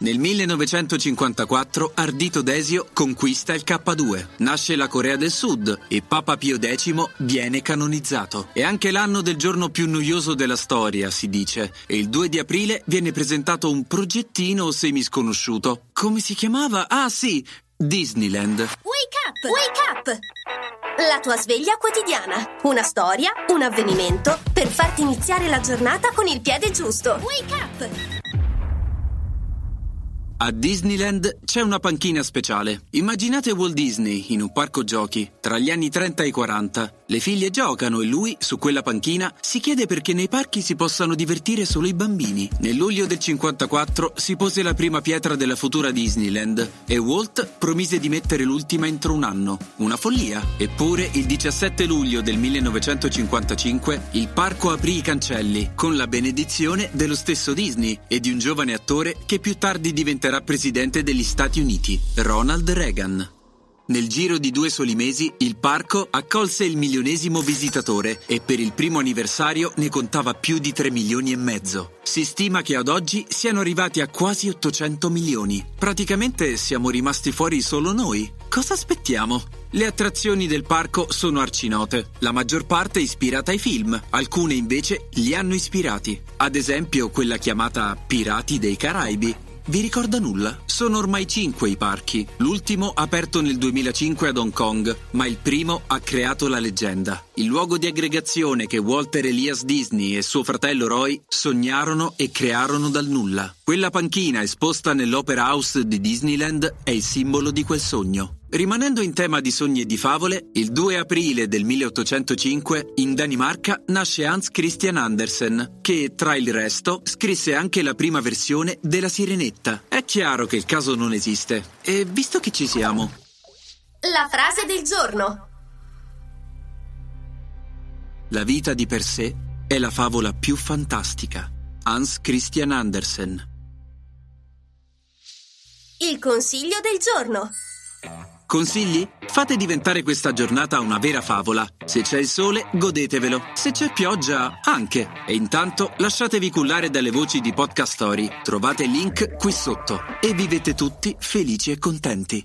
Nel 1954 Ardito Desio conquista il K2, nasce la Corea del Sud e Papa Pio X viene canonizzato. È anche l'anno del giorno più noioso della storia, si dice, e il 2 di aprile viene presentato un progettino semisconosciuto. Come si chiamava? Ah sì, Disneyland. Wake up! Wake up! La tua sveglia quotidiana. Una storia, un avvenimento per farti iniziare la giornata con il piede giusto. Wake up! A Disneyland c'è una panchina speciale. Immaginate Walt Disney in un parco giochi tra gli anni 30 e 40. Le figlie giocano e lui, su quella panchina, si chiede perché nei parchi si possano divertire solo i bambini. Nel luglio del 54 si pose la prima pietra della futura Disneyland e Walt promise di mettere l'ultima entro un anno. Una follia. Eppure il 17 luglio del 1955 il parco aprì i cancelli con la benedizione dello stesso Disney e di un giovane attore che più tardi diventerà diventerà presidente degli Stati Uniti, Ronald Reagan. Nel giro di due soli mesi il parco accolse il milionesimo visitatore e per il primo anniversario ne contava più di 3 milioni e mezzo. Si stima che ad oggi siano arrivati a quasi 800 milioni. Praticamente siamo rimasti fuori solo noi. Cosa aspettiamo? Le attrazioni del parco sono arcinote, la maggior parte ispirata ai film, alcune invece li hanno ispirati. Ad esempio quella chiamata Pirati dei Caraibi, vi ricorda nulla? Sono ormai cinque i parchi. L'ultimo aperto nel 2005 ad Hong Kong, ma il primo ha creato la leggenda. Il luogo di aggregazione che Walter Elias Disney e suo fratello Roy sognarono e crearono dal nulla. Quella panchina esposta nell'Opera House di Disneyland è il simbolo di quel sogno. Rimanendo in tema di sogni e di favole, il 2 aprile del 1805 in Danimarca nasce Hans Christian Andersen, che tra il resto scrisse anche la prima versione della Sirenetta. È chiaro che il caso non esiste. E visto che ci siamo. La frase del giorno. La vita di per sé è la favola più fantastica. Hans Christian Andersen. Il consiglio del giorno. Consigli? Fate diventare questa giornata una vera favola. Se c'è il sole, godetevelo. Se c'è pioggia, anche. E intanto lasciatevi cullare dalle voci di Podcast Story. Trovate il link qui sotto. E vivete tutti felici e contenti.